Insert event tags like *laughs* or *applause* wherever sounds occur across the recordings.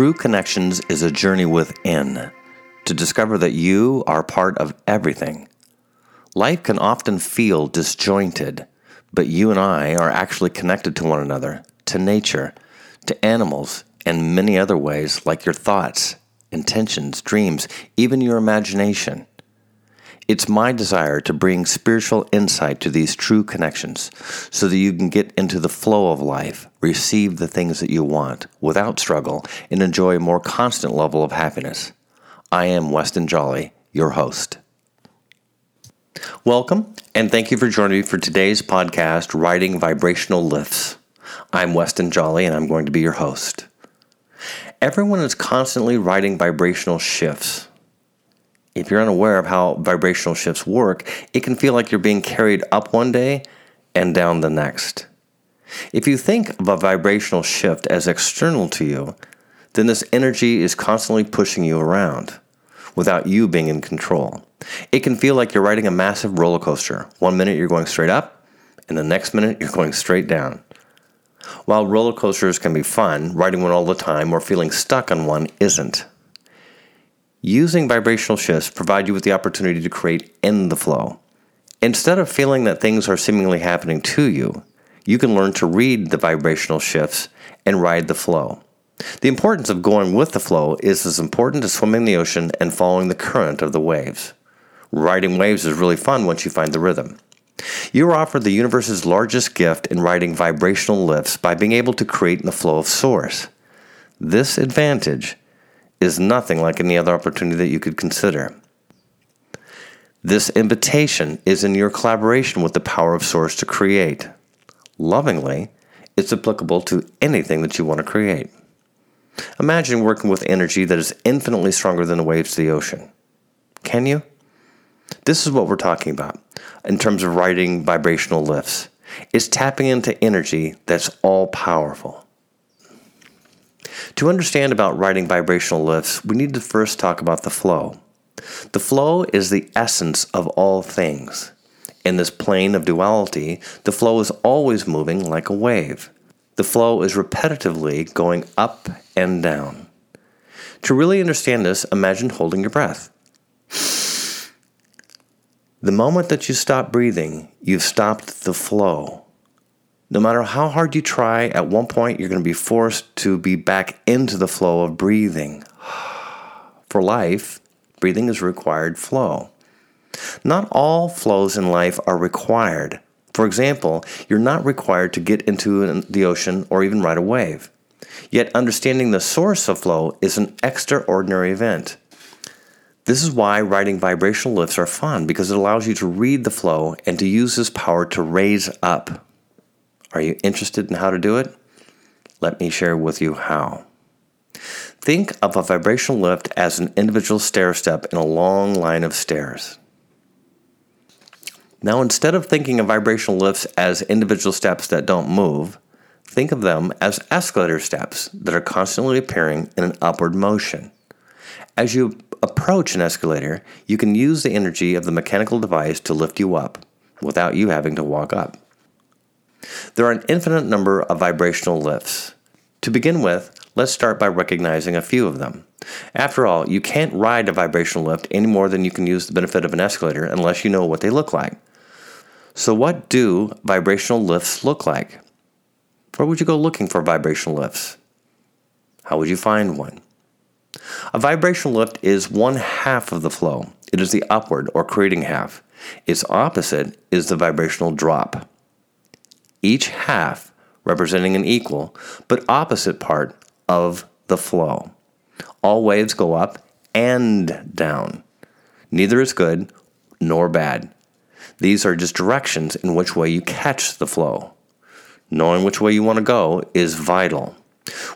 True Connections is a journey within to discover that you are part of everything. Life can often feel disjointed, but you and I are actually connected to one another, to nature, to animals, and many other ways like your thoughts, intentions, dreams, even your imagination. It's my desire to bring spiritual insight to these true connections so that you can get into the flow of life, receive the things that you want without struggle, and enjoy a more constant level of happiness. I am Weston Jolly, your host. Welcome, and thank you for joining me for today's podcast, Riding Vibrational Lifts. I'm Weston Jolly, and I'm going to be your host. Everyone is constantly writing vibrational shifts if you're unaware of how vibrational shifts work, it can feel like you're being carried up one day and down the next. If you think of a vibrational shift as external to you, then this energy is constantly pushing you around without you being in control. It can feel like you're riding a massive roller coaster. One minute you're going straight up, and the next minute you're going straight down. While roller coasters can be fun, riding one all the time or feeling stuck on one isn't. Using vibrational shifts provide you with the opportunity to create in the flow. Instead of feeling that things are seemingly happening to you, you can learn to read the vibrational shifts and ride the flow. The importance of going with the flow is as important as swimming the ocean and following the current of the waves. Riding waves is really fun once you find the rhythm. You are offered the universe's largest gift in riding vibrational lifts by being able to create in the flow of Source. This advantage is nothing like any other opportunity that you could consider. This invitation is in your collaboration with the power of Source to create. Lovingly, it's applicable to anything that you want to create. Imagine working with energy that is infinitely stronger than the waves of the ocean. Can you? This is what we're talking about in terms of writing vibrational lifts. It's tapping into energy that's all powerful. To understand about writing vibrational lifts, we need to first talk about the flow. The flow is the essence of all things. In this plane of duality, the flow is always moving like a wave. The flow is repetitively going up and down. To really understand this, imagine holding your breath. The moment that you stop breathing, you've stopped the flow no matter how hard you try, at one point you're going to be forced to be back into the flow of breathing. *sighs* For life, breathing is required flow. Not all flows in life are required. For example, you're not required to get into the ocean or even ride a wave. Yet, understanding the source of flow is an extraordinary event. This is why riding vibrational lifts are fun because it allows you to read the flow and to use this power to raise up. Are you interested in how to do it? Let me share with you how. Think of a vibrational lift as an individual stair step in a long line of stairs. Now, instead of thinking of vibrational lifts as individual steps that don't move, think of them as escalator steps that are constantly appearing in an upward motion. As you approach an escalator, you can use the energy of the mechanical device to lift you up without you having to walk up. There are an infinite number of vibrational lifts. To begin with, let's start by recognizing a few of them. After all, you can't ride a vibrational lift any more than you can use the benefit of an escalator unless you know what they look like. So, what do vibrational lifts look like? Where would you go looking for vibrational lifts? How would you find one? A vibrational lift is one half of the flow. It is the upward or creating half. Its opposite is the vibrational drop each half representing an equal but opposite part of the flow. All waves go up and down. Neither is good nor bad. These are just directions in which way you catch the flow. Knowing which way you want to go is vital.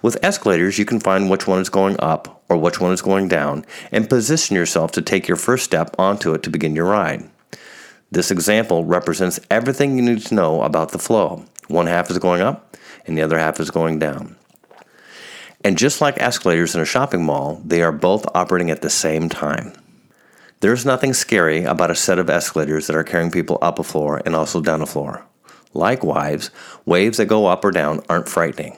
With escalators, you can find which one is going up or which one is going down and position yourself to take your first step onto it to begin your ride. This example represents everything you need to know about the flow. One half is going up, and the other half is going down. And just like escalators in a shopping mall, they are both operating at the same time. There's nothing scary about a set of escalators that are carrying people up a floor and also down a floor. Likewise, waves that go up or down aren't frightening.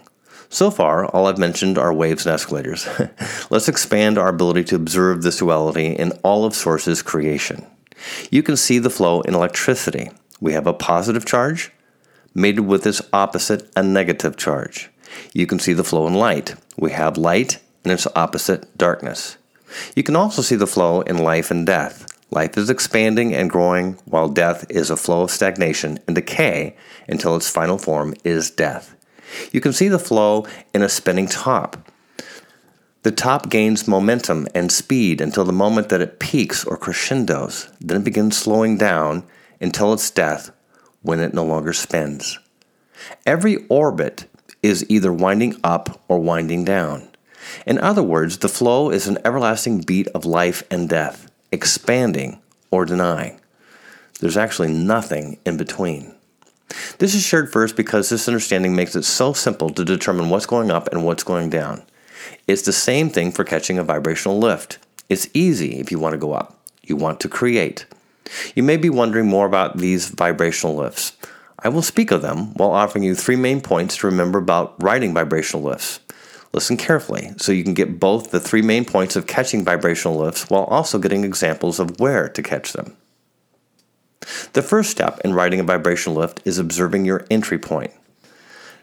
So far, all I've mentioned are waves and escalators. *laughs* Let's expand our ability to observe this duality in all of Source's creation. You can see the flow in electricity. We have a positive charge mated with its opposite, a negative charge. You can see the flow in light. We have light and its opposite, darkness. You can also see the flow in life and death. Life is expanding and growing, while death is a flow of stagnation and decay until its final form is death. You can see the flow in a spinning top. The top gains momentum and speed until the moment that it peaks or crescendos. Then it begins slowing down until its death when it no longer spins. Every orbit is either winding up or winding down. In other words, the flow is an everlasting beat of life and death, expanding or denying. There's actually nothing in between. This is shared first because this understanding makes it so simple to determine what's going up and what's going down. It's the same thing for catching a vibrational lift. It's easy if you want to go up. You want to create. You may be wondering more about these vibrational lifts. I will speak of them while offering you three main points to remember about riding vibrational lifts. Listen carefully so you can get both the three main points of catching vibrational lifts while also getting examples of where to catch them. The first step in riding a vibrational lift is observing your entry point.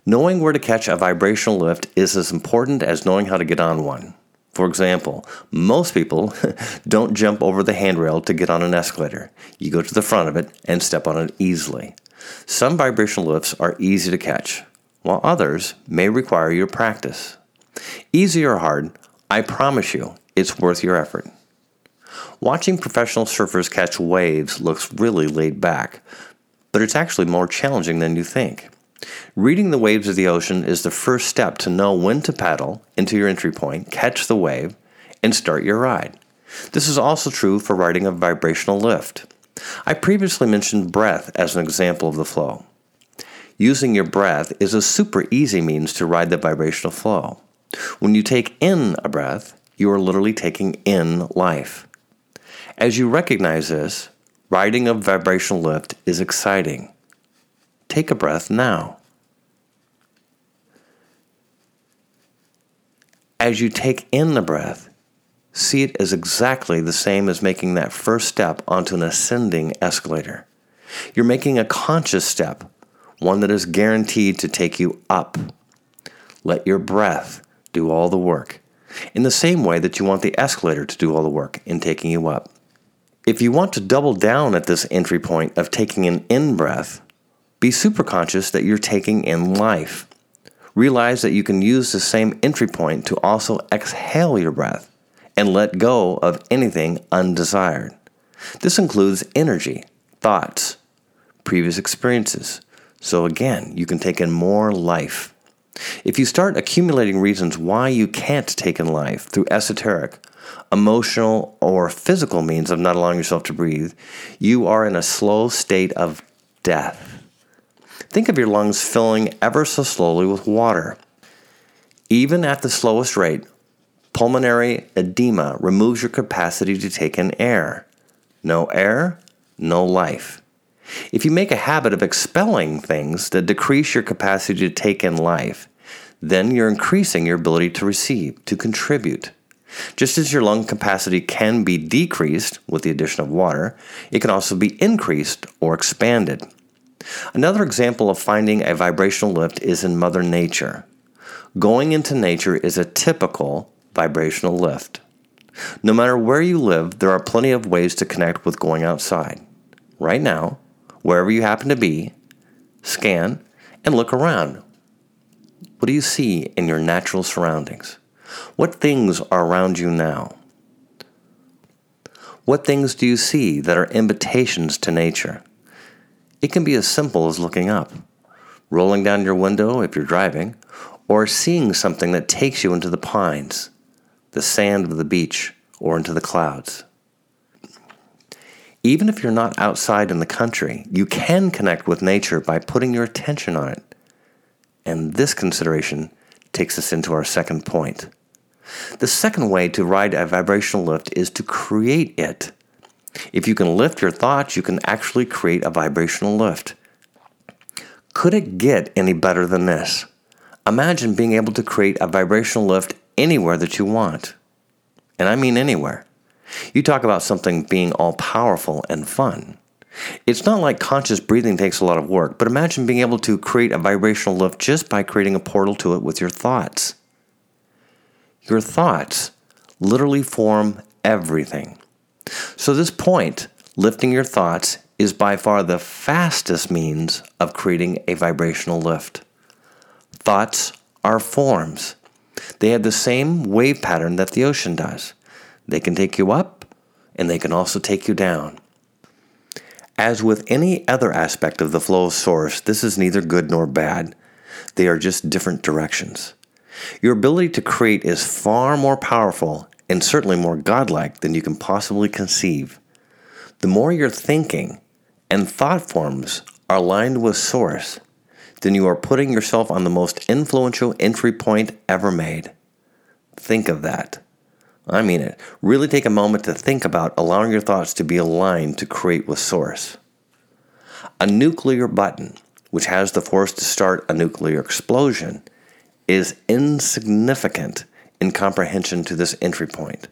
Knowing where to catch a vibrational lift is as important as knowing how to get on one. For example, most people *laughs* don't jump over the handrail to get on an escalator. You go to the front of it and step on it easily. Some vibrational lifts are easy to catch, while others may require your practice. Easy or hard, I promise you, it's worth your effort. Watching professional surfers catch waves looks really laid back, but it's actually more challenging than you think. Reading the waves of the ocean is the first step to know when to paddle into your entry point, catch the wave, and start your ride. This is also true for riding a vibrational lift. I previously mentioned breath as an example of the flow. Using your breath is a super easy means to ride the vibrational flow. When you take in a breath, you are literally taking in life. As you recognize this, riding a vibrational lift is exciting. Take a breath now. As you take in the breath, see it as exactly the same as making that first step onto an ascending escalator. You're making a conscious step, one that is guaranteed to take you up. Let your breath do all the work, in the same way that you want the escalator to do all the work in taking you up. If you want to double down at this entry point of taking an in breath, be super conscious that you're taking in life. Realize that you can use the same entry point to also exhale your breath and let go of anything undesired. This includes energy, thoughts, previous experiences. So again, you can take in more life. If you start accumulating reasons why you can't take in life through esoteric, emotional, or physical means of not allowing yourself to breathe, you are in a slow state of death. Think of your lungs filling ever so slowly with water. Even at the slowest rate, pulmonary edema removes your capacity to take in air. No air, no life. If you make a habit of expelling things that decrease your capacity to take in life, then you're increasing your ability to receive, to contribute. Just as your lung capacity can be decreased with the addition of water, it can also be increased or expanded. Another example of finding a vibrational lift is in Mother Nature. Going into nature is a typical vibrational lift. No matter where you live, there are plenty of ways to connect with going outside. Right now, wherever you happen to be, scan and look around. What do you see in your natural surroundings? What things are around you now? What things do you see that are invitations to nature? It can be as simple as looking up, rolling down your window if you're driving, or seeing something that takes you into the pines, the sand of the beach, or into the clouds. Even if you're not outside in the country, you can connect with nature by putting your attention on it. And this consideration takes us into our second point. The second way to ride a vibrational lift is to create it. If you can lift your thoughts, you can actually create a vibrational lift. Could it get any better than this? Imagine being able to create a vibrational lift anywhere that you want. And I mean anywhere. You talk about something being all powerful and fun. It's not like conscious breathing takes a lot of work, but imagine being able to create a vibrational lift just by creating a portal to it with your thoughts. Your thoughts literally form everything. So, this point, lifting your thoughts, is by far the fastest means of creating a vibrational lift. Thoughts are forms. They have the same wave pattern that the ocean does. They can take you up and they can also take you down. As with any other aspect of the flow of source, this is neither good nor bad. They are just different directions. Your ability to create is far more powerful and certainly more godlike than you can possibly conceive. The more your thinking and thought forms are aligned with source, then you are putting yourself on the most influential entry point ever made. Think of that. I mean it. Really take a moment to think about allowing your thoughts to be aligned to create with source. A nuclear button, which has the force to start a nuclear explosion, is insignificant in comprehension to this entry point.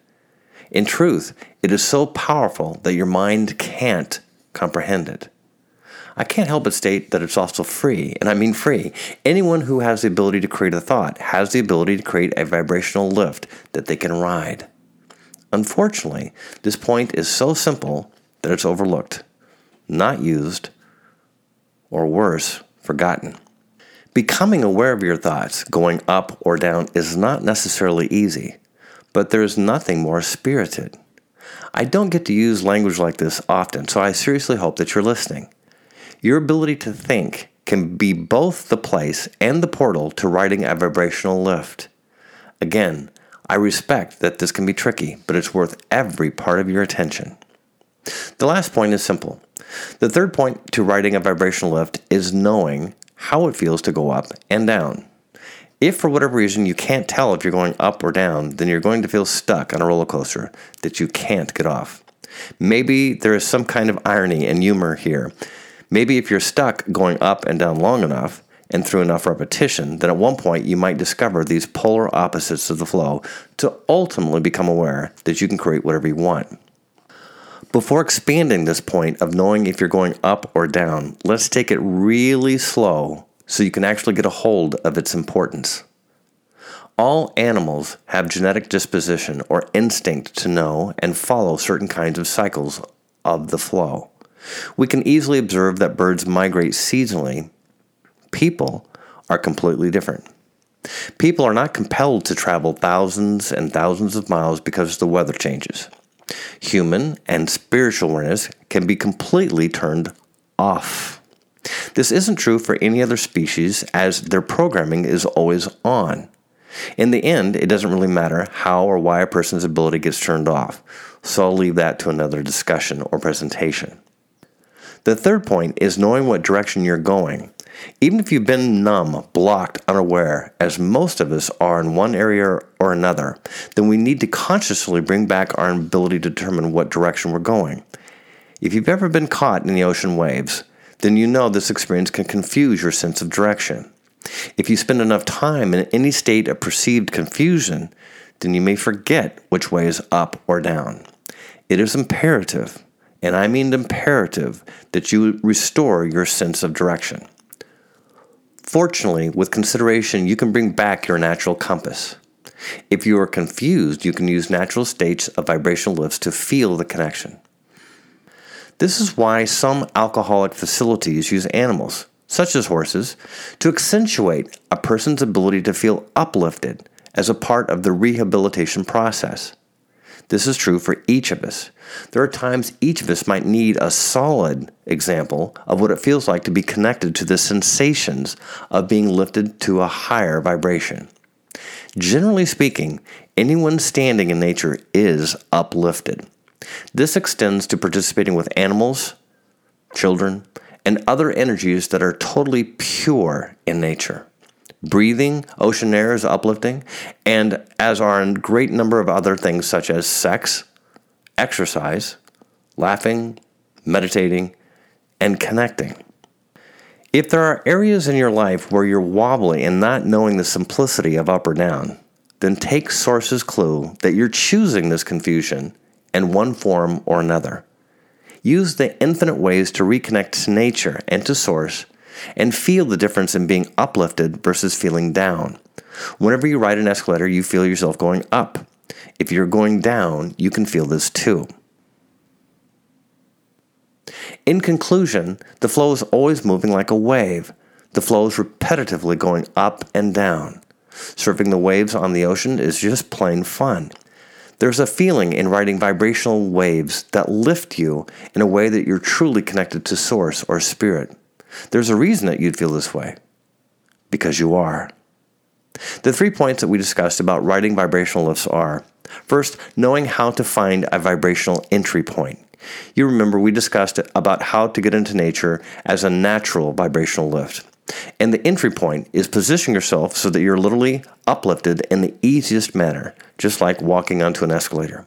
In truth, it is so powerful that your mind can't comprehend it. I can't help but state that it's also free, and I mean free. Anyone who has the ability to create a thought has the ability to create a vibrational lift that they can ride. Unfortunately, this point is so simple that it's overlooked, not used, or worse, forgotten. Becoming aware of your thoughts, going up or down, is not necessarily easy, but there is nothing more spirited. I don't get to use language like this often, so I seriously hope that you're listening. Your ability to think can be both the place and the portal to writing a vibrational lift. Again, I respect that this can be tricky, but it's worth every part of your attention. The last point is simple. The third point to writing a vibrational lift is knowing how it feels to go up and down. If for whatever reason you can't tell if you're going up or down, then you're going to feel stuck on a roller coaster that you can't get off. Maybe there is some kind of irony and humor here Maybe if you're stuck going up and down long enough and through enough repetition, then at one point you might discover these polar opposites of the flow to ultimately become aware that you can create whatever you want. Before expanding this point of knowing if you're going up or down, let's take it really slow so you can actually get a hold of its importance. All animals have genetic disposition or instinct to know and follow certain kinds of cycles of the flow. We can easily observe that birds migrate seasonally. People are completely different. People are not compelled to travel thousands and thousands of miles because the weather changes. Human and spiritual awareness can be completely turned off. This isn't true for any other species, as their programming is always on. In the end, it doesn't really matter how or why a person's ability gets turned off, so I'll leave that to another discussion or presentation. The third point is knowing what direction you're going. Even if you've been numb, blocked, unaware, as most of us are in one area or another, then we need to consciously bring back our ability to determine what direction we're going. If you've ever been caught in the ocean waves, then you know this experience can confuse your sense of direction. If you spend enough time in any state of perceived confusion, then you may forget which way is up or down. It is imperative and I mean imperative, that you restore your sense of direction. Fortunately, with consideration, you can bring back your natural compass. If you are confused, you can use natural states of vibrational lifts to feel the connection. This is why some alcoholic facilities use animals, such as horses, to accentuate a person's ability to feel uplifted as a part of the rehabilitation process. This is true for each of us. There are times each of us might need a solid example of what it feels like to be connected to the sensations of being lifted to a higher vibration. Generally speaking, anyone standing in nature is uplifted. This extends to participating with animals, children, and other energies that are totally pure in nature. Breathing, ocean air is uplifting, and as are a great number of other things such as sex, exercise, laughing, meditating, and connecting. If there are areas in your life where you're wobbly and not knowing the simplicity of up or down, then take Source's clue that you're choosing this confusion in one form or another. Use the infinite ways to reconnect to nature and to Source and feel the difference in being uplifted versus feeling down. Whenever you ride an escalator, you feel yourself going up. If you're going down, you can feel this too. In conclusion, the flow is always moving like a wave. The flow is repetitively going up and down. Surfing the waves on the ocean is just plain fun. There's a feeling in riding vibrational waves that lift you in a way that you're truly connected to Source or Spirit. There's a reason that you'd feel this way. Because you are. The three points that we discussed about riding vibrational lifts are first, knowing how to find a vibrational entry point. You remember we discussed about how to get into nature as a natural vibrational lift. And the entry point is position yourself so that you're literally uplifted in the easiest manner, just like walking onto an escalator.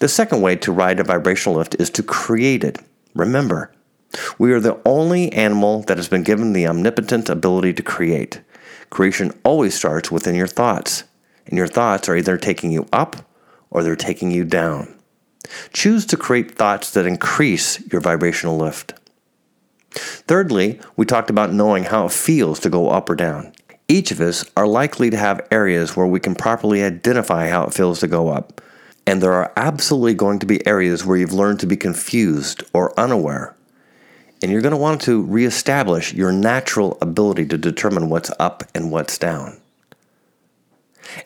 The second way to ride a vibrational lift is to create it. Remember, we are the only animal that has been given the omnipotent ability to create. Creation always starts within your thoughts, and your thoughts are either taking you up or they're taking you down. Choose to create thoughts that increase your vibrational lift. Thirdly, we talked about knowing how it feels to go up or down. Each of us are likely to have areas where we can properly identify how it feels to go up. And there are absolutely going to be areas where you've learned to be confused or unaware. And you're going to want to reestablish your natural ability to determine what's up and what's down.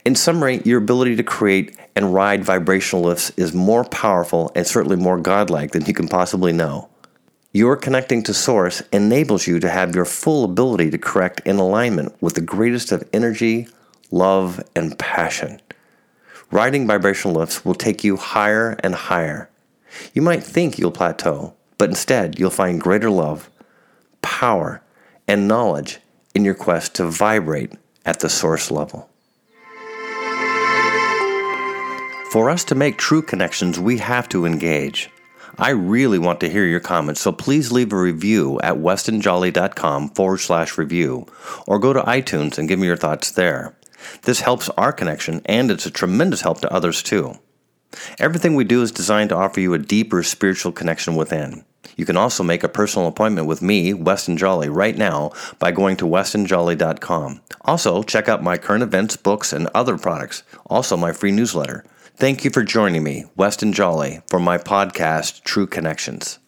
In summary, your ability to create and ride vibrational lifts is more powerful and certainly more godlike than you can possibly know. Your connecting to Source enables you to have your full ability to correct in alignment with the greatest of energy, love, and passion. Riding vibrational lifts will take you higher and higher. You might think you'll plateau, but instead you'll find greater love, power, and knowledge in your quest to vibrate at the Source level. For us to make true connections, we have to engage. I really want to hear your comments, so please leave a review at westonjolly.com forward slash review or go to iTunes and give me your thoughts there. This helps our connection and it's a tremendous help to others too. Everything we do is designed to offer you a deeper spiritual connection within. You can also make a personal appointment with me, Weston Jolly, right now by going to westonjolly.com. Also, check out my current events, books, and other products. Also, my free newsletter. Thank you for joining me, Weston Jolly, for my podcast, True Connections.